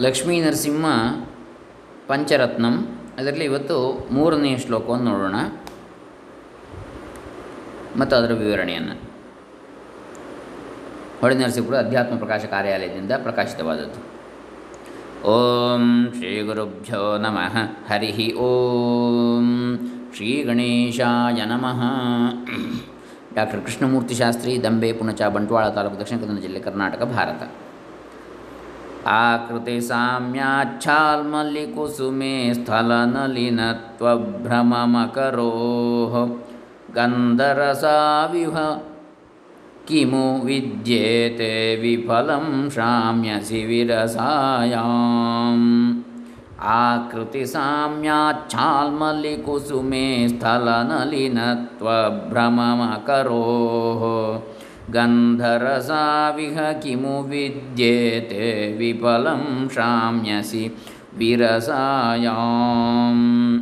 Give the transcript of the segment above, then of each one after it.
ಲಕ್ಷ್ಮೀ ನರಸಿಂಹ ಪಂಚರತ್ನಂ. ಅದರಲ್ಲಿ ಇವತ್ತು ಮೂರನೆಯ ಶ್ಲೋಕವನ್ನು ನೋಡೋಣ. ಮತ್ತು ಅದರ ವಿವರಣೆಯನ್ನು. ಹೊಳೆ ನರಸಿಂಹಪುರ ಅಧ್ಯಾತ್ಮ ಪ್ರಕಾಶ ಕಾರ್ಯಾಲಯದಿಂದ ಪ್ರಕಾಶಿತವಾದದ್ದು. ಓಂ ಶ್ರೀ ಗುರುಭ್ಯೋ ನಮಃ. ಹರಿ ಓಂ ಶ್ರೀ ಗಣೇಶಾಯ ನಮಃ. ಡಾಕ್ಟರ್ ಕೃಷ್ಣಮೂರ್ತಿ ಶಾಸ್ತ್ರಿ, ದಂಬೆ, ಪುಣಚ, ಬಂಟ್ವಾಳ ತಾಲೂಕು, ದಕ್ಷಿಣ ಕನ್ನಡ ಜಿಲ್ಲೆ, ಕರ್ನಾಟಕ, ಭಾರತ. आकृतिसाम्याच्छाल्मल्लिकुसुमे स्थलनलिनत्वभ्रममकरोः। गन्धरसाविह किमु विद्येते विफलं शाम्यशिविरसायाम् आकृतिसाम्याच्छाल्मल्लिकुसुमे स्थलनलिनत्वभ्रममकरोः। गन्धरसाविह किमु विद्येते विफलं शाम्यसि विरसायाम्।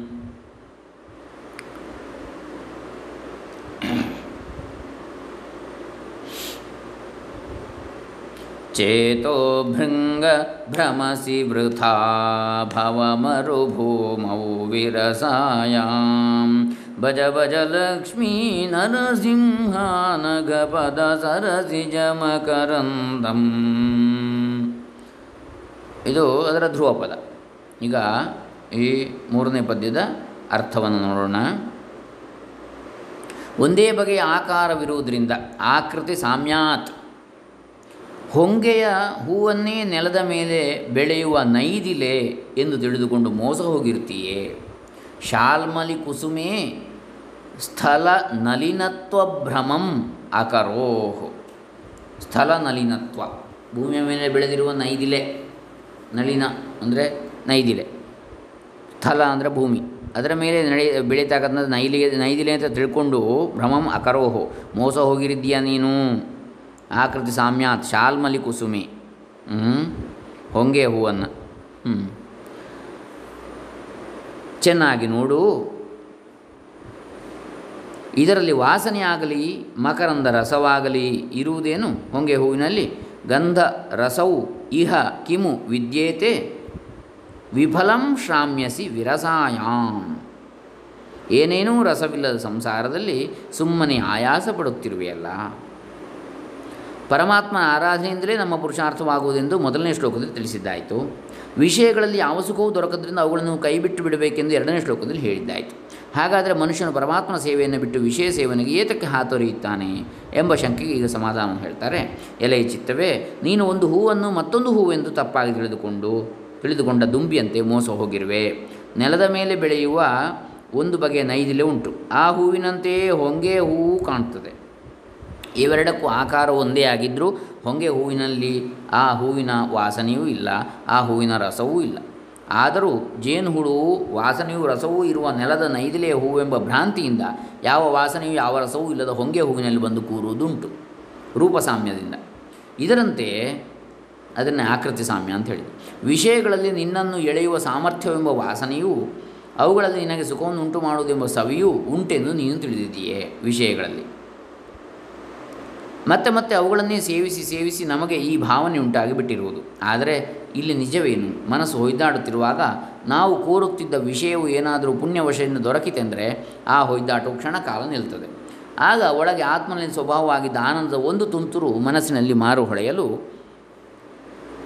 चेतो भृङ्गभ्रमसि वृथा भवमरुभूमौ विरसायाम्। ಭಜ ಭಜ ಲಕ್ಷ್ಮೀ ನರಸಿಂಹಾನಗಪದ ಸರಸಿಜಮಕರಂದಂ ಇದು ಅದರ ಧ್ರುವಪದ ಈಗ ಈ ಮೂರನೇ ಪದ್ಯದ ಅರ್ಥವನ್ನು ನೋಡೋಣ. ಒಂದೇ ಬಗೆಯ ಆಕಾರವಿರುವುದರಿಂದ ಆಕೃತಿ ಸಾಮ್ಯಾತ್. ಹೊಂಗೆಯ ಹೂವನ್ನೇ ನೆಲದ ಮೇಲೆ ಬೆಳೆಯುವ ನೈದಿಲೆ ಎಂದು ತಿಳಿದುಕೊಂಡು ಮೋಸ ಹೋಗಿರ್ತೀಯೇ? ಶಾಲ್ಮಲಿ ಕುಸುಮೆ ಸ್ಥಲ ನಲಿನತ್ವ ಭ್ರಮಂ ಅಕರೋಹ್. ಸ್ಥಲ ನಲಿನತ್ವ. ಭೂಮಿಯ ಮೇಲೆ ಬೆಳೆದಿರುವ ನೈದಿಲೆ. ನಳಿನ ಅಂದರೆ ನೈದಿಲೆ. ಸ್ಥಲ ಅಂದರೆ ಭೂಮಿ. ಅದರ ಮೇಲೆ ನಡೆ ಬೆಳೀತಕ್ಕಂಥ ನೈಲಿಗೆ ನೈದಿಲೆ ಅಂತ ತಿಳ್ಕೊಂಡು ಭ್ರಮಂ ಅಕರೋಹು. ಮೋಸ ಹೋಗಿರಿದ್ದೀಯಾ ನೀನು? ಆಕೃತಿ ಸಾಮ್ಯಾತ್. ಶಾಲ್ಮಲಿ ಕುಸುಮಿ. ಹೊಂಗೆ ಹೂವನ್ನು. ಹ್ಞೂ ಚೆನ್ನಾಗಿ ನೋಡು. ಇದರಲ್ಲಿ ವಾಸನೆಯಾಗಲಿ, ಮಕರಂದ ರಸವಾಗಲಿ ಇರುವುದೇನು? ಹೊಂಗೆ ಹೂವಿನಲ್ಲಿ ಗಂಧ ರಸವು ಇಹ, ಕಿಮು, ವಿದ್ಯೇತೆ, ವಿಫಲಂ ಶ್ರಾಮ್ಯಸಿ ವಿರಸಾಯಾಂ. ಏನೇನೂ ರಸವಿಲ್ಲದ ಸಂಸಾರದಲ್ಲಿ ಸುಮ್ಮನೆ ಆಯಾಸ ಪಡುತ್ತಿರುವೆಯಲ್ಲ. ಪರಮಾತ್ಮನ ಆರಾಧನೆಯಿಂದಲೇ ನಮ್ಮ ಪುರುಷಾರ್ಥವಾಗುವುದೆಂದು ಮೊದಲನೇ ಶ್ಲೋಕದಲ್ಲಿ ತಿಳಿಸಿದ್ದಾಯಿತು. ವಿಷಯಗಳಲ್ಲಿ ಯಾವ ಸುಖವೂ ದೊರಕದ್ರಿಂದ ಅವುಗಳನ್ನು ಕೈಬಿಟ್ಟು ಬಿಡಬೇಕೆಂದು ಎರಡನೇ ಶ್ಲೋಕದಲ್ಲಿ ಹೇಳಿದ್ದಾಯಿತು. ಹಾಗಾದರೆ ಮನುಷ್ಯನು ಪರಮಾತ್ಮನ ಸೇವೆಯನ್ನು ಬಿಟ್ಟು ವಿಷಯ ಸೇವನೆಗೆ ಏತಕ್ಕೆ ಹಾತೊರೆಯುತ್ತಾನೆ ಎಂಬ ಶಂಕೆಗೆ ಈಗ ಸಮಾಧಾನ ಹೇಳ್ತಾರೆ. ಎಲೆ ಚಿತ್ತವೇ, ನೀನು ಒಂದು ಹೂವನ್ನು ಮತ್ತೊಂದು ಹೂವೆಂದು ತಪ್ಪಾಗಿ ತಿಳಿದುಕೊಂಡು, ತಿಳಿದುಕೊಂಡ ದುಂಬಿಯಂತೆ ಮೋಸ ಹೋಗಿರುವೆ. ನೆಲದ ಮೇಲೆ ಬೆಳೆಯುವ ಒಂದು ಬಗೆಯ ನೈದಿಲೆ ಉಂಟು. ಆ ಹೂವಿನಂತೆಯೇ ಹೊಂಗೆ ಹೂವು ಕಾಣುತ್ತದೆ. ಇವೆರಡಕ್ಕೂ ಆಕಾರ ಒಂದೇ ಆಗಿದ್ದರೂ ಹೊಂಗೆ ಹೂವಿನಲ್ಲಿ ಆ ಹೂವಿನ ವಾಸನೆಯೂ ಇಲ್ಲ, ಆ ಹೂವಿನ ರಸವೂ ಇಲ್ಲ. ಆದರೂ ಜೇನುಹುಳುವು ವಾಸನೆಯೂ ರಸವೂ ಇರುವ ನೆಲದ ನೈದಿಲೆಯ ಹೂವೆಂಬ ಭ್ರಾಂತಿಯಿಂದ ಯಾವ ವಾಸನೆಯೂ ಯಾವ ರಸವೂ ಇಲ್ಲದ ಹೊಂಗೆ ಹೂವಿನಲ್ಲಿ ಬಂದು ಕೂರುವುದುಂಟು, ರೂಪಸಾಮ್ಯದಿಂದ. ಇದರಂತೆ ಅದನ್ನು ಆಕೃತಿ ಸಾಮ್ಯ ಅಂತ ಹೇಳಿದೆ ವಿಷಯಗಳಲ್ಲಿ ನಿನ್ನನ್ನು ಎಳೆಯುವ ಸಾಮರ್ಥ್ಯವೆಂಬ ವಾಸನೆಯೂ, ಅವುಗಳಲ್ಲಿ ನಿನಗೆ ಸುಖವನ್ನು ಉಂಟು ಮಾಡುವುದೆಂಬ ಸವಿಯೂ ಉಂಟೆಂದು ನೀನು ತಿಳಿದಿದ್ದೀಯೇ ವಿಷಯಗಳಲ್ಲಿ. ಮತ್ತೆ ಮತ್ತೆ ಅವುಗಳನ್ನೇ ಸೇವಿಸಿ ಸೇವಿಸಿ ನಮಗೆ ಈ ಭಾವನೆ ಉಂಟಾಗಿ ಬಿಟ್ಟಿರುವುದು ಆದರೆ ಇಲ್ಲಿ ನಿಜವೇನು? ಮನಸ್ಸು ಹೊಯ್ದಾಡುತ್ತಿರುವಾಗ ನಾವು ಕೋರುತ್ತಿದ್ದ ವಿಷಯವು ಏನಾದರೂ ಪುಣ್ಯವಶೆಯನ್ನು ದೊರಕಿತೆಂದರೆ ಆ ಹೊಯ್ದಾಟವು ಕ್ಷಣಕಾಲ ನಿಲ್ತದೆ. ಆಗ ಒಳಗೆ ಆತ್ಮನಲ್ಲಿ ಸ್ವಭಾವವಾಗಿದ್ದ ಆನಂದದ ಒಂದು ತುಂತುರು ಮನಸ್ಸಿನಲ್ಲಿ ಮಾರು ಹೊಳೆಯಲು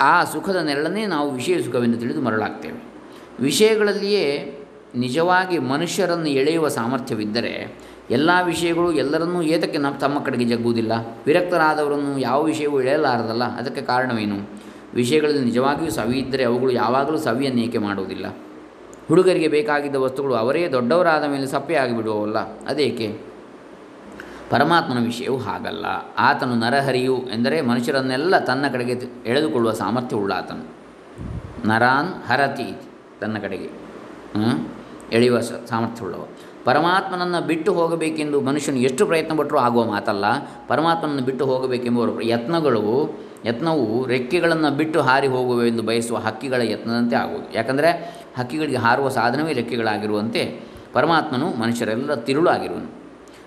ಆ ಸುಖದ ನೆರಳನ್ನೇ ನಾವು ವಿಷಯ ಸುಖವೆಂದು ತಿಳಿದು ಮರಳಾಗ್ತೇವೆ. ವಿಷಯಗಳಲ್ಲಿಯೇ ನಿಜವಾಗಿ ಮನುಷ್ಯರನ್ನು ಎಳೆಯುವ ಸಾಮರ್ಥ್ಯವಿದ್ದರೆ ಎಲ್ಲ ವಿಷಯಗಳು ಎಲ್ಲರನ್ನೂ ಏತಕ್ಕೆ ನಮ್ಮ ತಮ್ಮ ಕಡೆಗೆ ಜಗ್ಗುವುದಿಲ್ಲ. ವಿರಕ್ತರಾದವರನ್ನು ಯಾವ ವಿಷಯವೂ ಎಳೆಯಲಾರದಲ್ಲ. ಅದಕ್ಕೆ ಕಾರಣವೇನು? ವಿಷಯಗಳಲ್ಲಿ ನಿಜವಾಗಿಯೂ ಸವಿ ಇದ್ದರೆ ಅವುಗಳು ಯಾವಾಗಲೂ ಸವಿಯನ್ನು ಏಕೆ ಮಾಡುವುದಿಲ್ಲ? ಹುಡುಗರಿಗೆ ಬೇಕಾಗಿದ್ದ ವಸ್ತುಗಳು ಅವರೇ ದೊಡ್ಡವರಾದ ಮೇಲೆ ಸಪ್ಪೆಯಾಗಿ ಬಿಡುವವಲ್ಲ ಅದೇಕೆ? ಪರಮಾತ್ಮನ ವಿಷಯವು ಹಾಗಲ್ಲ. ಆತನು ನರಹರಿಯು ಎಂದರೆ ಮನುಷ್ಯರನ್ನೆಲ್ಲ ತನ್ನ ಕಡೆಗೆ ಎಳೆದುಕೊಳ್ಳುವ ಸಾಮರ್ಥ್ಯವುಳ್ಳ ಆತನು. ನರಾನ್ ಹರತಿ ತನ್ನ ಕಡೆಗೆ ಎಳೆಯುವ ಸಾಮರ್ಥ್ಯವುಳ್ಳವ ಪರಮಾತ್ಮನನ್ನು ಬಿಟ್ಟು ಹೋಗಬೇಕೆಂದು ಮನುಷ್ಯನು ಎಷ್ಟು ಪ್ರಯತ್ನ ಪಟ್ಟರೂ ಆಗುವ ಮಾತಲ್ಲ. ಪರಮಾತ್ಮನನ್ನು ಬಿಟ್ಟು ಹೋಗಬೇಕೆಂಬ ಯತ್ನಗಳು, ಯತ್ನವು ರೆಕ್ಕೆಗಳನ್ನು ಬಿಟ್ಟು ಹಾರಿ ಹೋಗುವೆಂದು ಬಯಸುವ ಹಕ್ಕಿಗಳ ಯತ್ನದಂತೆ ಆಗುವುದು. ಯಾಕಂದರೆ ಹಕ್ಕಿಗಳಿಗೆ ಹಾರುವ ಸಾಧನವೇ ರೆಕ್ಕೆಗಳಾಗಿರುವಂತೆ ಪರಮಾತ್ಮನು ಮನುಷ್ಯರೆಲ್ಲ ತಿರುಳು ಆಗಿರುವನು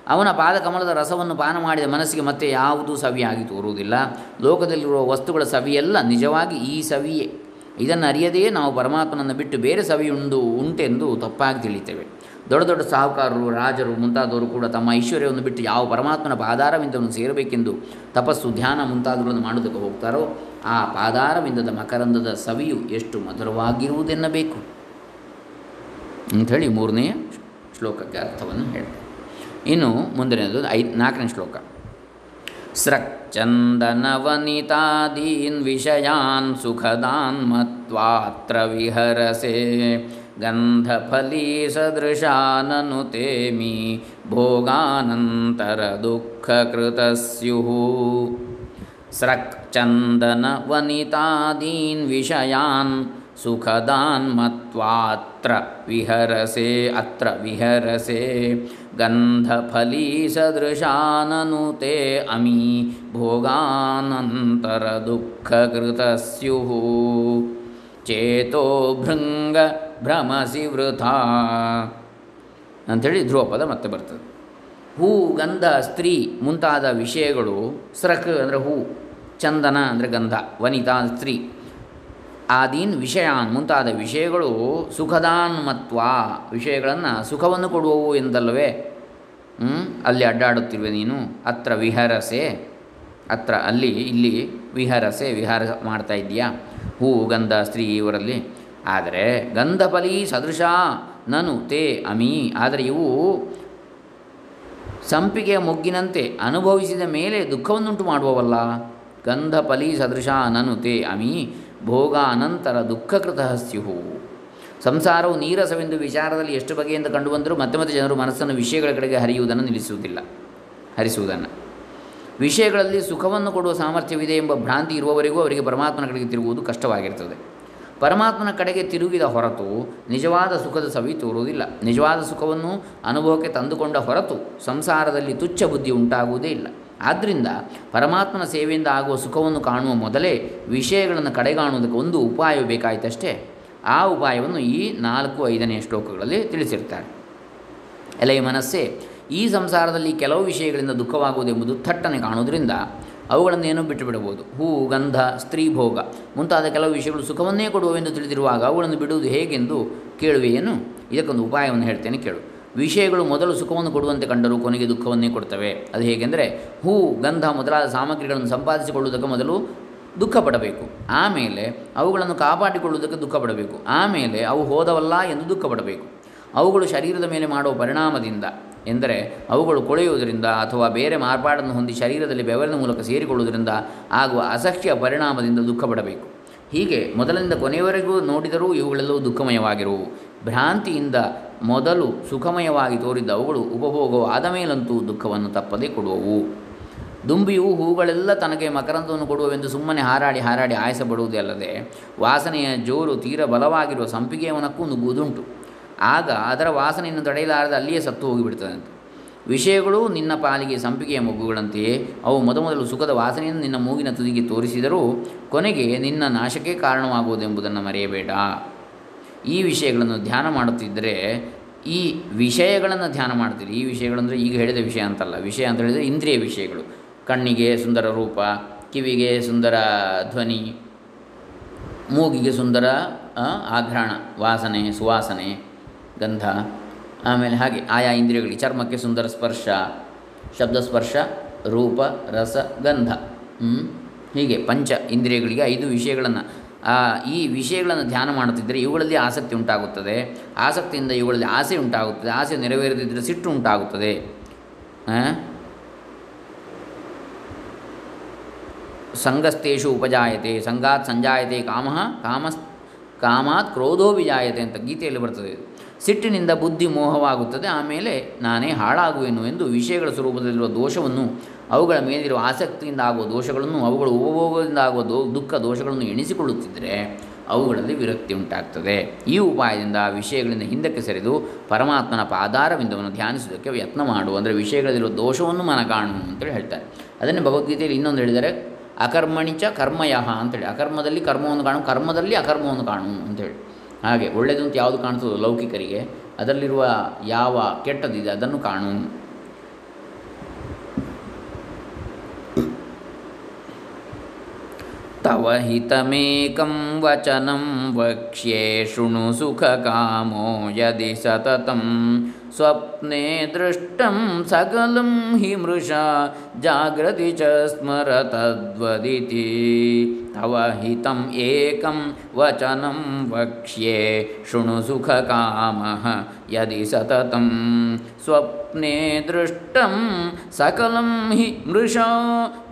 ಅವನ ಪಾದಕಮಲದ ರಸವನ್ನು ಪಾನ ಮಾಡಿದ ಮನಸ್ಸಿಗೆ ಮತ್ತೆ ಯಾವುದೂ ಸವಿಯಾಗಿ ತೋರುವುದಿಲ್ಲ. ಲೋಕದಲ್ಲಿರುವ ವಸ್ತುಗಳ ಸವಿಯೆಲ್ಲ ನಿಜವಾಗಿ ಈ ಸವಿಯೇ. ಇದನ್ನು ಅರಿಯದೆಯೇ ನಾವು ಪರಮಾತ್ಮನನ್ನು ಬಿಟ್ಟು ಬೇರೆ ಸವಿಯುಂಡು ಉಂಟೆಂದು ತಪ್ಪಾಗಿ ತಿಳಿತೇವೆ ದೊಡ್ಡ ದೊಡ್ಡ ಸಾಹುಕಾರರು, ರಾಜರು ಮುಂತಾದವರು ಕೂಡ ತಮ್ಮ ಐಶ್ವರ್ಯವನ್ನು ಬಿಟ್ಟು ಯಾವ ಪರಮಾತ್ಮನ ಪಾದಾರವಿಂದವನ್ನು ಸೇರಬೇಕೆಂದು ತಪಸ್ಸು, ಧ್ಯಾನ ಮುಂತಾದವುಗಳನ್ನು ಮಾಡುವುದಕ್ಕೆ ಹೋಗ್ತಾರೋ, ಆ ಪಾದಾರವಿಂದದ ಮಕರಂದದ ಸವಿಯು ಎಷ್ಟು ಮಧುರವಾಗಿರುವುದೆನ್ನಬೇಕು? ಅಂಥೇಳಿ ಮೂರನೆಯ ಶ್ಲೋಕಕ್ಕೆ ಅರ್ಥವನ್ನು ಹೇಳ್ತಾರೆ. ಇನ್ನು ಮುಂದಿನದು ಐ, ನಾಲ್ಕನೇ ಶ್ಲೋಕ. ಸ್ರಕ್ಚಂದನವನಿತಾದೀನ್ ವಿಷಯಾನ್ ಸುಖದಾನ್ ಮತ್ವಾತ್ರ ವಿಹರಸೆ गन्धफलीसदृशा ननुतेऽमी भोगानन्तरदुःखकृतस्युः। स्रक्चन्दनवनितादीन् विषयान् सुखदान् मत्वात्र विहरसे अत्र विहरसे। गन्धफलीसदृशाननु ते अमी भोगानन्तरदुःखकृतस्युः। ಚೇತೋ ಭೃಂಗ ಭ್ರಮಸಿ ವೃಥಾ ಅಂಥೇಳಿ ಧ್ರುವಪದ ಮತ್ತೆ ಬರ್ತದೆ ಹೂ, ಗಂಧ, ಸ್ತ್ರೀ ಮುಂತಾದ ವಿಷಯಗಳು ಸ್ರಕ್ ಅಂದರೆ ಹೂ, ಚಂದನ ಅಂದರೆ ಗಂಧ, ವನಿತಾ ಸ್ತ್ರೀ ಆದೀನ್, ವಿಷಯಾನ್ ಮುಂತಾದ ವಿಷಯಗಳು ಸುಖದಾನ್ಮತ್ವ ವಿಷಯಗಳನ್ನು ಸುಖವನ್ನು ಕೊಡುವವು ಎಂದಲ್ಲವೇ? ಅಲ್ಲಿ ಅಡ್ಡಾಡುತ್ತಿರುವೆ ನೀನು, ಅತ್ರ ವಿಹರಸೆ, ಅತ್ರ ಅಲ್ಲಿ, ಇಲ್ಲಿ ವಿಹರಸೆ, ವಿಹಾರ ಮಾಡ್ತಾ ಇದ್ದೀಯಾ ಹೂ ಗಂಧ ಸ್ತ್ರೀ ಇವರಲ್ಲಿ. ಆದರೆ ಗಂಧಫಲಿ ಸದೃಶ, ನನು ತೇ ಅಮಿ. ಆದರೆ ಇವು ಸಂಪಿಗೆಯ ಮೊಗ್ಗಿನಂತೆ ಅನುಭವಿಸಿದ ಮೇಲೆ ದುಃಖವನ್ನುಂಟು ಮಾಡುವವಲ್ಲ. ಗಂಧಫಲಿ ಸದೃಶ, ನನು ತೇ ಅಮಿ. ಭೋಗ ಅನಂತರ ದುಃಖಕೃತ ಸ್ಯುಹು ಸಂಸಾರವು ನೀರಸವೆಂದು ವಿಚಾರದಲ್ಲಿ ಎಷ್ಟು ಬಗೆಯಿಂದ ಕಂಡುಬಂದರೂ ಮತ್ತೆ ಮತ್ತೆ ಜನರು ಮನಸ್ಸನ್ನು ವಿಷಯಗಳ ಕಡೆಗೆ ಹರಿಯುವುದನ್ನು ನಿಲ್ಲಿಸುವುದಿಲ್ಲ. ಹರಿಸುವುದನ್ನು. ವಿಷಯಗಳಲ್ಲಿ ಸುಖವನ್ನು ಕೊಡುವ ಸಾಮರ್ಥ್ಯವಿದೆ ಎಂಬ ಭ್ರಾಂತಿ ಇರುವವರೆಗೂ ಅವರಿಗೆ ಪರಮಾತ್ಮನ ಕಡೆಗೆ ತಿರುಗುವುದು ಕಷ್ಟವಾಗಿರ್ತದೆ. ಪರಮಾತ್ಮನ ಕಡೆಗೆ ತಿರುಗಿದ ಹೊರತು ನಿಜವಾದ ಸುಖದ ಸವಿ ತೋರುವುದಿಲ್ಲ. ನಿಜವಾದ ಸುಖವನ್ನು ಅನುಭವಕ್ಕೆ ತಂದುಕೊಂಡ ಹೊರತು ಸಂಸಾರದಲ್ಲಿ ತುಚ್ಛ ಬುದ್ಧಿ ಉಂಟಾಗುವುದೇ ಇಲ್ಲ. ಆದ್ದರಿಂದ ಪರಮಾತ್ಮನ ಸೇವೆಯಿಂದ ಆಗುವ ಸುಖವನ್ನು ಕಾಣುವ ಮೊದಲೇ ವಿಷಯಗಳನ್ನು ಕಡೆಗಾಣುವುದಕ್ಕೆ ಒಂದು ಉಪಾಯ ಬೇಕಾಯಿತಷ್ಟೇ. ಆ ಉಪಾಯವನ್ನು ಈ ನಾಲ್ಕು ಐದನೇ ಶ್ಲೋಕಗಳಲ್ಲಿ ತಿಳಿಸಿರ್ತಾರೆ. ಎಲೆಯ ಮನಸ್ಸೇ ಈ ಸಂಸಾರದಲ್ಲಿ ಕೆಲವು ವಿಷಯಗಳಿಂದ ದುಃಖವಾಗುವುದೆಂಬುದು ಥಟ್ಟನೆ ಕಾಣುವುದರಿಂದ ಅವುಗಳನ್ನೇನು ಬಿಟ್ಟು ಬಿಡಬಹುದು ಹೂ, ಗಂಧ, ಸ್ತ್ರೀ, ಭೋಗ ಮುಂತಾದ ಕೆಲವು ವಿಷಯಗಳು ಸುಖವನ್ನೇ ಕೊಡುವವೆಂದು ತಿಳಿದಿರುವಾಗ ಅವುಗಳನ್ನು ಬಿಡುವುದು ಹೇಗೆಂದು ಕೇಳುವೆಯೇನು ಇದಕ್ಕೊಂದು ಉಪಾಯವನ್ನು ಹೇಳ್ತೇನೆ ಕೇಳು. ವಿಷಯಗಳು ಮೊದಲು ಸುಖವನ್ನು ಕೊಡುವಂತೆ ಕಂಡರೂ ಕೊನೆಗೆ ದುಃಖವನ್ನೇ ಕೊಡ್ತವೆ ಅದು ಹೇಗೆಂದರೆ ಹೂ, ಗಂಧ ಮೊದಲಾದ ಸಾಮಗ್ರಿಗಳನ್ನು ಸಂಪಾದಿಸಿಕೊಳ್ಳುವುದಕ್ಕೆ ಮೊದಲು ದುಃಖಪಡಬೇಕು. ಆಮೇಲೆ ಅವುಗಳನ್ನು ಕಾಪಾಡಿಕೊಳ್ಳುವುದಕ್ಕೆ ದುಃಖಪಡಬೇಕು. ಆಮೇಲೆ ಅವು ಹೋದವಲ್ಲ ಎಂದು ದುಃಖಪಡಬೇಕು. ಅವುಗಳು ಶರೀರದ ಮೇಲೆ ಮಾಡುವ ಪರಿಣಾಮದಿಂದ ಎಂದರೆ ಅವುಗಳು ಕೊಳೆಯುವುದರಿಂದ ಅಥವಾ ಬೇರೆ ಮಾರ್ಪಾಡನ್ನು ಹೊಂದಿ ಶರೀರದಲ್ಲಿ ಬೆವರಿನ ಮೂಲಕ ಸೇರಿಕೊಳ್ಳುವುದರಿಂದ ಆಗುವ ಅಸಹ್ಯ ಪರಿಣಾಮದಿಂದ ದುಃಖ ಪಡಬೇಕು ಹೀಗೆ ಮೊದಲಿಂದ ಕೊನೆಯವರೆಗೂ ನೋಡಿದರೂ ಇವುಗಳೆಲ್ಲವೂ ದುಃಖಮಯವಾಗಿರುವು. ಭ್ರಾಂತಿಯಿಂದ ಮೊದಲು ಸುಖಮಯವಾಗಿ ತೋರಿದ್ದ ಅವುಗಳು ಉಪಭೋಗವು ಆದ ಮೇಲಂತೂ ದುಃಖವನ್ನು ತಪ್ಪದೇ ಕೊಡುವವು. ದುಂಬಿಯು ಹೂಗಳೆಲ್ಲ ತನಗೆ ಮಕರಂದವನ್ನು ಕೊಡುವವೆಂದು ಸುಮ್ಮನೆ ಹಾರಾಡಿ ಹಾರಾಡಿ ಆಯಸಪಡುವುದೇ ಅಲ್ಲದೆ ವಾಸನೆಯ ಜೋರು ತೀರ ಬಲವಾಗಿರುವ ಸಂಪಿಗೆಯವನಕ್ಕೂ ನುಗ್ಗುವುದುಂಟು ಆಗ ಅದರ ವಾಸನೆಯನ್ನು ತಡೆಯಲಾರದೆ ಅಲ್ಲಿಯೇ ಸತ್ತು ಹೋಗಿಬಿಡ್ತದಂತೆ ವಿಷಯಗಳು ನಿನ್ನ ಪಾಲಿಗೆ ಸಂಪಿಗೆಯ ಮೊಗ್ಗುಗಳಂತೆಯೇ ಅವು ಮೊದಮೊದಲು ಸುಖದ ವಾಸನೆಯನ್ನು ನಿನ್ನ ಮೂಗಿನ ತುದಿಗೆ ತೋರಿಸಿದರೂ ಕೊನೆಗೆ ನಿನ್ನ ನಾಶಕ್ಕೆ ಕಾರಣವಾಗುವುದೆಂಬುದನ್ನು ಮರೆಯಬೇಡ. ಈ ವಿಷಯಗಳನ್ನು ಧ್ಯಾನ ಮಾಡುತ್ತಿದ್ದರೆ ಈ ವಿಷಯಗಳನ್ನು ಧ್ಯಾನ ಮಾಡ್ತೀರಿ ಈ ವಿಷಯಗಳಂದರೆ ಈಗ ಹೇಳಿದ ವಿಷಯ ಅಂತಲ್ಲ, ವಿಷಯ ಅಂತ ಹೇಳಿದರೆ ಇಂದ್ರಿಯ ವಿಷಯಗಳು. ಕಣ್ಣಿಗೆ ಸುಂದರ ರೂಪ, ಕಿವಿಗೆ ಸುಂದರ ಧ್ವನಿ, ಮೂಗಿಗೆ ಸುಂದರ ಆಘ್ರಾಣ, ವಾಸನೆ, ಸುವಾಸನೆ ಗಂಧ, ಆಮೇಲೆ ಹಾಗೆ ಆಯಾ ಇಂದ್ರಿಯಗಳಿಗೆ ಚರ್ಮಕ್ಕೆ ಸುಂದರ ಸ್ಪರ್ಶ, ಶಬ್ದ ಸ್ಪರ್ಶ, ರೂಪ, ರಸ, ಗಂಧ? ಹೀಗೆ ಪಂಚ ಇಂದ್ರಿಯಗಳಿಗೆ ಐದು ವಿಷಯಗಳನ್ನು ಈ ವಿಷಯಗಳನ್ನು ಧ್ಯಾನ ಮಾಡುತ್ತಿದ್ದರೆ ಇವುಗಳಲ್ಲಿ ಆಸಕ್ತಿ ಉಂಟಾಗುತ್ತದೆ ಆಸಕ್ತಿಯಿಂದ ಇವುಗಳಲ್ಲಿ ಆಸೆ ಉಂಟಾಗುತ್ತದೆ ಆಸೆ ನೆರವೇರದಿದ್ದರೆ ಸಿಟ್ಟು ಉಂಟಾಗುತ್ತದೆ ಸಂಘಸ್ಥೇಶು ಉಪಜಾಯತೆ ಸಂಗಾತ್ ಸಂಜಾಯತೆ ಕಾಮ ಕಾಮ ಕಾಮಾತ್ ಕ್ರೋಧೋ ವಿಜಾಯತೆ ಅಂತ ಗೀತೆಯಲ್ಲಿ ಬರ್ತದೆ. ಸಿಟ್ಟಿನಿಂದ ಬುದ್ಧಿ ಮೋಹವಾಗುತ್ತದೆ, ಆಮೇಲೆ ನಾನೇ ಹಾಳಾಗುವೆನು ಎಂದು ವಿಷಯಗಳ ಸ್ವರೂಪದಲ್ಲಿರುವ ದೋಷವನ್ನು, ಅವುಗಳ ಮೇಲಿರುವ ಆಸಕ್ತಿಯಿಂದ ಆಗುವ ದೋಷಗಳನ್ನು, ಅವುಗಳ ಉಪಭೋಗದಿಂದ ಆಗುವ ದೋ, ದುಃಖ ದೋಷಗಳನ್ನು ಎಣಿಸಿಕೊಳ್ಳುತ್ತಿದ್ದರೆ ಅವುಗಳಲ್ಲಿ ವಿರಕ್ತಿ ಉಂಟಾಗ್ತದೆ. ಈ ಉಪಾಯದಿಂದ ವಿಷಯಗಳಿಂದ ಹಿಂದಕ್ಕೆ ಸರಿದು ಪರಮಾತ್ಮನ ಪಾದಾರವಿಂದವನ್ನು ಧ್ಯಾನಿಸುವುದಕ್ಕೆ ಯತ್ನ ಮಾಡು. ಅಂದರೆ ವಿಷಯಗಳಲ್ಲಿರುವ ದೋಷವನ್ನು ಮನ ಕಾಣು ಅಂತೇಳಿ ಹೇಳ್ತಾರೆ. ಅದನ್ನೇ ಭಗವದ್ಗೀತೆಯಲ್ಲಿ ಇನ್ನೊಂದು ಹೇಳಿದರೆ ಅಕರ್ಮಣಿಚ ಕರ್ಮಯಃ ಅಂತೇಳಿ. ಅಕರ್ಮದಲ್ಲಿ ಕರ್ಮವನ್ನು ಕಾಣು, ಕರ್ಮದಲ್ಲಿ ಅಕರ್ಮವನ್ನು ಕಾಣು ಅಂತೇಳಿ. ಹಾಗೆ ಒಳ್ಳೆಯದು ಅಂತ ಯಾವುದು ಕಾಣ್ತದೋ ಲೌಕಿಕರಿಗೆ. ಅದರಲ್ಲಿರುವ ಯಾವ ಕೆಟ್ಟದಿದೆ ಅದನ್ನು ಕಾಣು. ತವ ಹಿತಮೇಕಂ ವಚನಂ ವಕ್ಷ್ಯೆ ಶೃಣು ಸುಖಕಾಮೋ ಯದಿ ಸತತಂ ದೃಷ್ಟಂ ಸಕಲಂ ಹಿ ಮೃಷ ಜಾಗೃತಿ ಚ ಸ್ಮರ ತದ್ವದಿತಿ ತವ ಹಿತಂ ಏಕಂ ವಚನಂ ವಕ್ಷ್ಯೆ ಶೃಣು ಸುಖಕಾಮಃ ಯದಿ ಸತತಂ ಸ್ವಪ್ನೆ ದೃಷ್ಟಂ ಸಕಲಂ ಹಿ ಮೃಷ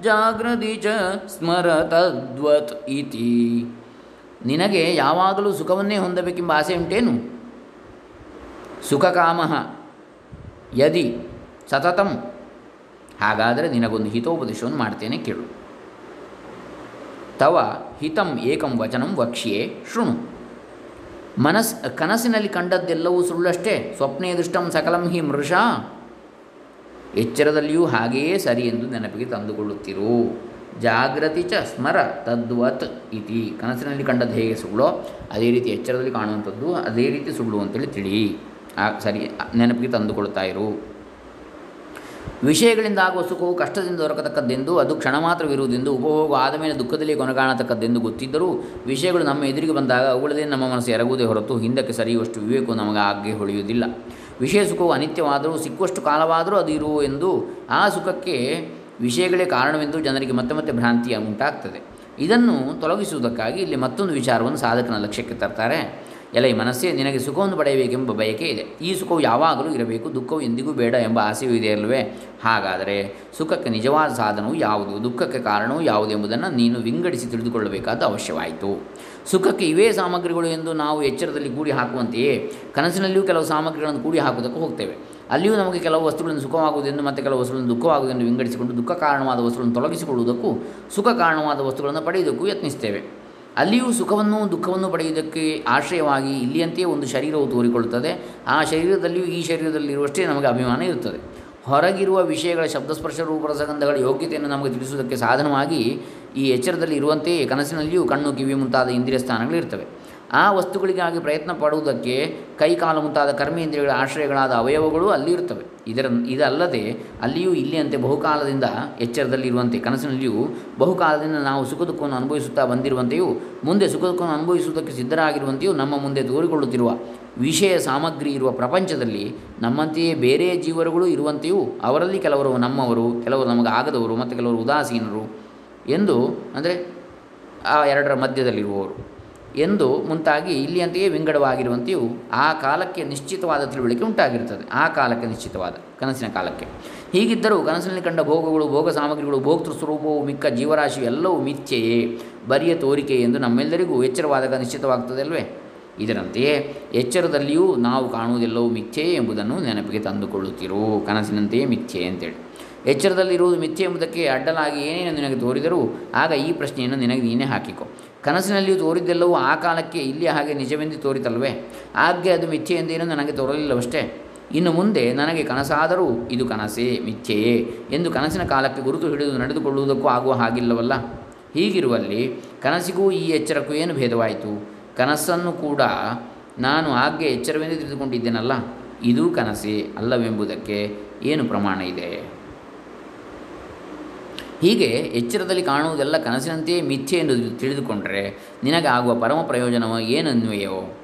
ಜಾಗೃತಿ ಚ ಸ್ಮರ ತದ್ವತ್ ಇತಿ ನಿನಗೆ ಯಾವಾಗಲೂ ಸುಖವನ್ನೇ ಹೊಂದಬೇಕೆಂಬ ಆಸೆ ಉಂಟೇನು? ಸುಖಕಾಮ ಯದಿ ಸತತಂ. ಹಾಗಾದರೆ ನಿನಗೊಂದು ಹಿತೋಪದೇಶವನ್ನು ಮಾಡ್ತೇನೆ ಕೇಳು. ತವ ಹಿತಂ ಏಕಂ ವಚನಂ ವಕ್ಷ್ಯೆ ಶೃಣು. ಮನಸ್, ಕನಸಿನಲ್ಲಿ ಕಂಡದ್ದೆಲ್ಲವೂ ಸುಳ್ಳಷ್ಟೇ. ಸ್ವಪ್ನೆ ದೃಷ್ಟಂ ಸಕಲಂ ಹಿ ಮೃಷಾ. ಎಚ್ಚರದಲ್ಲಿಯೂ ಹಾಗೆಯೇ ಸರಿ ಎಂದು ನೆನಪಿಗೆ ತಂದುಕೊಳ್ಳುತ್ತಿರು. ಜಾಗೃತಿ ಚ ಸ್ಮರ ತದ್ವತ್ ಇತಿ. ಕನಸಿನಲ್ಲಿ ಕಂಡದ್ದು ಹೇಗೆ ಸುಳ್ಳೋ, ಅದೇ ರೀತಿ ಎಚ್ಚರದಲ್ಲಿ ಕಾಣುವಂಥದ್ದು, ಅದೇ ರೀತಿ ಸುಳ್ಳು ಅಂತೇಳಿ ತಿಳಿ ಸರಿ, ನೆನಪಿಗೆ ತಂದುಕೊಳ್ತಾ ಇರು. ವಿಷಯಗಳಿಂದ ಆಗುವ ಸುಖವು ಕಷ್ಟದಿಂದ ದೊರಕತಕ್ಕದ್ದೆಂದು, ಅದು ಕ್ಷಣ ಮಾತ್ರವಿರುವುದೆಂದು, ಉಪಭೋಗ ಆದ ಮೇಲೆ ದುಃಖದಲ್ಲಿ ಕೊನೆಗಾಣತಕ್ಕದ್ದೆಂದು ಗೊತ್ತಿದ್ದರೂ, ವಿಷಯಗಳು ನಮ್ಮ ಎದುರಿಗೆ ಬಂದಾಗ ಅವುಗಳದೇ ನಮ್ಮ ಮನಸ್ಸು ಎರಗುವುದೇ ಹೊರತು ಹಿಂದಕ್ಕೆ ಸರಿಯುವಷ್ಟು ವಿವೇಕವು ನಮಗೆ ಆಗ್ಗೆ ಹೊಳೆಯುವುದಿಲ್ಲ. ವಿಷಯ ಸುಖವು ಅನಿತ್ಯವಾದರೂ, ಸಿಕ್ಕುವಷ್ಟು ಕಾಲವಾದರೂ ಅದು ಇರುವು ಎಂದು, ಆ ಸುಖಕ್ಕೆ ವಿಷಯಗಳೇ ಕಾರಣವೆಂದು ಜನರಿಗೆ ಮತ್ತೆ ಮತ್ತೆ ಭ್ರಾಂತಿಯ ಉಂಟಾಗ್ತದೆ. ಇದನ್ನು ತೊಲಗಿಸುವುದಕ್ಕಾಗಿ ಇಲ್ಲಿ ಮತ್ತೊಂದು ವಿಚಾರವನ್ನು ಸಾಧಕನ ಲಕ್ಷ್ಯಕ್ಕೆ ತರ್ತಾರೆ. ಎಲ್ಲ ಈ ಮನಸ್ಸೇ, ನಿನಗೆ ಸುಖವನ್ನು ಪಡೆಯಬೇಕೆಂಬ ಬಯಕೆ ಇದೆ. ಈ ಸುಖವು ಯಾವಾಗಲೂ ಇರಬೇಕು, ದುಃಖವು ಎಂದಿಗೂ ಬೇಡ ಎಂಬ ಆಸೆಯೂ ಇದೆ ಅಲ್ಲವೇ? ಹಾಗಾದರೆ ಸುಖಕ್ಕೆ ನಿಜವಾದ ಸಾಧನವು ಯಾವುದು? ದುಃಖಕ್ಕೆ ಕಾರಣವು ಯಾವುದು ಎಂಬುದನ್ನು ನೀನು ವಿಂಗಡಿಸಿ ತಿಳಿದುಕೊಳ್ಳಬೇಕಾದ ಅವಶ್ಯವಾಯಿತು. ಸುಖಕ್ಕೆ ಇವೇ ಸಾಮಗ್ರಿಗಳು ಎಂದು ನಾವು ಎಚ್ಚರದಲ್ಲಿ ಕೂಡಿ ಹಾಕುವಂತೆಯೇ, ಕನಸಿನಲ್ಲಿಯೂ ಕೆಲವು ಸಾಮಗ್ರಿಗಳನ್ನು ಕೂಡಿ ಹಾಕುವುದಕ್ಕೆ ಹೋಗ್ತೇವೆ. ಅಲ್ಲಿಯೂ ನಮಗೆ ಕೆಲವು ವಸ್ತುಗಳನ್ನು ಸುಖವಾಗುವುದೆಂದು ಮತ್ತು ಕೆಲವು ವಸ್ತುಗಳನ್ನು ದುಃಖವಾಗುವುದೆಂದು ವಿಂಗಡಿಸಿಕೊಂಡು ದುಃಖ ಕಾರಣವಾದ ವಸ್ತುಗಳನ್ನು ತೊಲಗಿಸಿಕೊಳ್ಳುವುದಕ್ಕೂ ಸುಖ ಕಾರಣವಾದ ವಸ್ತುಗಳನ್ನು ಪಡೆಯುವುದಕ್ಕೂ ಯತ್ನಿಸ್ತೇವೆ. ಅಲ್ಲಿಯೂ ಸುಖವನ್ನು ದುಃಖವನ್ನು ಪಡೆಯುವುದಕ್ಕೆ ಆಶ್ರಯವಾಗಿ ಇಲ್ಲಿಯಂತೆಯೇ ಒಂದು ಶರೀರವು ತೋರಿಕೊಳ್ಳುತ್ತದೆ. ಆ ಶರೀರದಲ್ಲಿಯೂ ಈ ಶರೀರದಲ್ಲಿರುವಷ್ಟೇ ನಮಗೆ ಅಭಿಮಾನ ಇರುತ್ತದೆ. ಹೊರಗಿರುವ ವಿಷಯಗಳ ಶಬ್ದಸ್ಪರ್ಶ ರೂಪರಸಗಂಧಗಳ ಯೋಗ್ಯತೆಯನ್ನು ನಮಗೆ ತಿಳಿಸುವುದಕ್ಕೆ ಸಾಧನವಾಗಿ ಈ ಎಚ್ಚರದಲ್ಲಿ ಇರುವಂತೆಯೇ ಕನಸಿನಲ್ಲಿಯೂ ಕಣ್ಣು ಕಿವಿ ಮುಂತಾದ ಇಂದ್ರಿಯ ಸ್ಥಾನಗಳಿರ್ತವೆ. ಆ ವಸ್ತುಗಳಿಗಾಗಿ ಪ್ರಯತ್ನ ಪಡುವುದಕ್ಕೆ ಕೈಕಾಲು ಮುಂತಾದ ಕರ್ಮೇಂದ್ರಿಯಗಳ ಆಶ್ರಯಗಳಾದ ಅವಯವಗಳು ಅಲ್ಲಿ ಇರ್ತವೆ ಇದರ ಇದಲ್ಲದೆ ಅಲ್ಲಿಯೂ ಇಲ್ಲಿಯಂತೆ ಬಹುಕಾಲದಿಂದ ಎಚ್ಚರದಲ್ಲಿರುವಂತೆ, ಕನಸಿನಲ್ಲಿಯೂ ಬಹುಕಾಲದಿಂದ ನಾವು ಸುಖ ದುಃಖವನ್ನು ಅನುಭವಿಸುತ್ತಾ ಬಂದಿರುವಂತೆಯೂ, ಮುಂದೆ ಸುಖ ದುಃಖವನ್ನು ಅನುಭವಿಸುವುದಕ್ಕೆ ಸಿದ್ಧರಾಗಿರುವಂತೆಯೂ ನಮ್ಮ ಮುಂದೆ ತೋರಿಕೊಳ್ಳುತ್ತಿರುವ ವಿಷಯ ಸಾಮಗ್ರಿ ಇರುವ ಪ್ರಪಂಚದಲ್ಲಿ ನಮ್ಮಂತೆಯೇ ಬೇರೆ ಜೀವರುಗಳು ಇರುವಂತೆಯೂ, ಅವರಲ್ಲಿ ಕೆಲವರು ನಮ್ಮವರು, ಕೆಲವರು ನಮಗೆ ಆಗದವರು, ಮತ್ತು ಕೆಲವರು ಉದಾಸೀನರು ಎಂದು ಅಂದರೆ ಆ ಎರಡರ ಮಧ್ಯದಲ್ಲಿರುವವರು. ಎಂದು ಮುಂತಾಗಿ ಇಲ್ಲಿಯಂತೆಯೇ ವಿಂಗಡವಾಗಿರುವಂತೆಯೂ ಆ ಕಾಲಕ್ಕೆ ನಿಶ್ಚಿತವಾದ ತಿಳುವಳಿಕೆ ಉಂಟಾಗಿರುತ್ತದೆ. ಆ ಕಾಲಕ್ಕೆ ನಿಶ್ಚಿತವಾದ, ಕನಸಿನ ಕಾಲಕ್ಕೆ. ಹೀಗಿದ್ದರೂ ಕನಸಿನಲ್ಲಿ ಕಂಡ ಭೋಗಗಳು, ಭೋಗ ಸಾಮಗ್ರಿಗಳು, ಭೋಕ್ತೃ ಸ್ವರೂಪವು ಮಿಕ್ಕ ಜೀವರಾಶಿ ಎಲ್ಲವೂ ಮಿಥ್ಯೆಯೇ, ಬರಿಯ ತೋರಿಕೆ ಎಂದು ನಮ್ಮೆಲ್ಲರಿಗೂ ಎಚ್ಚರವಾದಾಗ ನಿಶ್ಚಿತವಾಗ್ತದೆ ಅಲ್ವೇ? ಇದರಂತೆಯೇ ಎಚ್ಚರದಲ್ಲಿಯೂ ನಾವು ಕಾಣುವುದೆಲ್ಲವೂ ಮಿಥ್ಯೆಯೇ ಎಂಬುದನ್ನು ನೆನಪಿಗೆ ತಂದುಕೊಳ್ಳುತ್ತಿರು? ಕನಸಿನಂತೆಯೇ ಮಿಥ್ಯೆ ಅಂತೇಳಿ. ಎಚ್ಚರದಲ್ಲಿರುವುದು ಮಿಥ್ಯ ಎಂಬುದಕ್ಕೆ ಅಡ್ಡಲಾಗಿ ಏನೇನು ನಿನಗೆ ತೋರಿದರೂ ಆಗ ಈ ಪ್ರಶ್ನೆಯನ್ನು ನಿನಗೆ ನೀನೇ ಹಾಕಿಕೊ. ಕನಸಿನಲ್ಲಿಯೂ ತೋರಿದ್ದೆಲ್ಲವೂ ಆ ಕಾಲಕ್ಕೆ ಇಲ್ಲಿ ಹಾಗೆ ನಿಜವೆಂದು ತೋರಿತಲ್ವೇ ಆಗ್ಗೆ ಅದು ಮಿಥ್ಯೆ ಎಂದೇನೂ ನನಗೆ ತೋರಲಿಲ್ಲವಷ್ಟೇ? ಇನ್ನು ಮುಂದೆ ನನಗೆ ಕನಸಾದರೂ ಇದು ಕನಸೇ, ಮಿಥ್ಯೆಯೇ ಎಂದು ಕನಸಿನ ಕಾಲಕ್ಕೆ ಗುರುತು ಹಿಡಿದು ನಡೆದುಕೊಳ್ಳುವುದಕ್ಕೂ ಆಗುವ ಹಾಗಿಲ್ಲವಲ್ಲ? ಹೀಗಿರುವಲ್ಲಿ ಕನಸಿಗೂ ಈ ಎಚ್ಚರಕ್ಕೂ ಏನು ಭೇದವಾಯಿತು? ಕನಸನ್ನು ಕೂಡ ನಾನು ಆಗ್ಗೆ ಎಚ್ಚರವೆಂದು ತಿಳಿದುಕೊಂಡಿದ್ದೇನಲ್ಲ? ಇದೂ ಕನಸೇ ಅಲ್ಲವೆಂಬುದಕ್ಕೆ ಏನು ಪ್ರಮಾಣ ಇದೆ? ಹೀಗೆ ಎಚ್ಚರದಲ್ಲಿ ಕಾಣುವುದೆಲ್ಲ ಕನಸಿನಂತೆಯೇ ಮಿಥ್ಯೆ ಎಂದು ತಿಳಿದುಕೊಂಡರೆ ನಿನಗೆ ಆಗುವ ಪರಮ ಪ್ರಯೋಜನವು ಏನನ್ವಯವೋ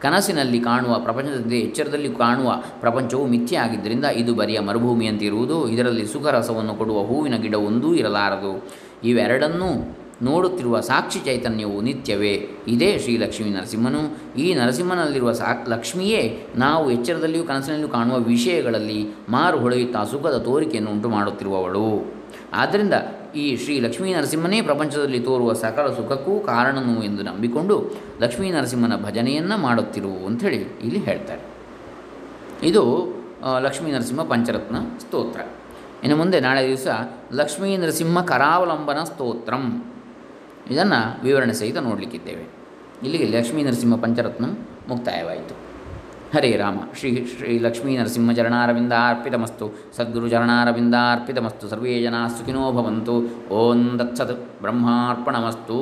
ಕನಸಿನಲ್ಲಿ ಕಾಣುವ ಪ್ರಪಂಚದಂತೆ ಎಚ್ಚರದಲ್ಲಿ ಕಾಣುವ ಪ್ರಪಂಚವು ಮಿಥ್ಯ ಆಗಿದ್ದರಿಂದ ಇದು ಬರಿಯ ಮರುಭೂಮಿಯಂತಿರುವುದು. ಇದರಲ್ಲಿ ಸುಖರಸವನ್ನು ಕೊಡುವ ಹೂವಿನ ಗಿಡವೊಂದೂ ಇರಲಾರದು. ಇವೆರಡನ್ನೂ ನೋಡುತ್ತಿರುವ ಸಾಕ್ಷಿ ಚೈತನ್ಯವು ನಿತ್ಯವೇ. ಇದೇ ಶ್ರೀ ಲಕ್ಷ್ಮೀ ನರಸಿಂಹನು. ಈ ನರಸಿಂಹನಲ್ಲಿರುವ ಸಾ ಲಕ್ಷ್ಮಿಯೇ ನಾವು ಎಚ್ಚರದಲ್ಲಿಯೂ ಕನಸಿನಲ್ಲಿಯೂ ಕಾಣುವ ವಿಷಯಗಳಲ್ಲಿ ಮಾರು ಹೊಳೆಯುತ್ತಾ ಸುಖದ ತೋರಿಕೆಯನ್ನು ಉಂಟು ಮಾಡುತ್ತಿರುವವಳು ಆದ್ದರಿಂದ ಈ ಶ್ರೀ ಲಕ್ಷ್ಮೀ ನರಸಿಂಹನೇ ಪ್ರಪಂಚದಲ್ಲಿ ತೋರುವ ಸಕಲ ಸುಖಕ್ಕೂ ಕಾರಣನು ಎಂದು ನಂಬಿಕೊಂಡು ಲಕ್ಷ್ಮೀ ನರಸಿಂಹನ ಭಜನೆಯನ್ನು ಮಾಡುತ್ತಿರುವು ಅಂಥೇಳಿ ಇಲ್ಲಿ ಹೇಳ್ತಾರೆ. ಇದು ಲಕ್ಷ್ಮೀ ನರಸಿಂಹ ಪಂಚರತ್ನ ಸ್ತೋತ್ರ. ಇನ್ನು ಮುಂದೆ ನಾಳೆ ದಿವಸ ಲಕ್ಷ್ಮೀ ನರಸಿಂಹ ಕರಾವಲಂಬನ ಸ್ತೋತ್ರಂ. ಇದನ್ನು ವಿವರಣೆ ಸಹಿತ ನೋಡಲಿಕ್ಕಿದ್ದೇವೆ. ಇಲ್ಲಿಗೆ ಲಕ್ಷ್ಮೀ ನರಸಿಂಹ ಪಂಚರತ್ನ ಮುಕ್ತಾಯವಾಯಿತು. ಹರೇ ರಾಮ. ಶ್ರೀ ಶ್ರೀ ಲಕ್ಷ್ಮೀ ನರಸಿಂಹ ಚರಣಾರವಿಂದಾರ್ಪಿತಮಸ್ತು. ಸದ್ಗುರು ಚರಣಾರವಿಂದಾರ್ಪಿತಮಸ್ತು. ಸರ್ವೇ ಜನಾಃ ಸುಖಿನೋ ಭವಂತು. ಓಂ ದತ್ಸತ್ ಬ್ರಹ್ಮಾರ್ಪಣಮಸ್ತು.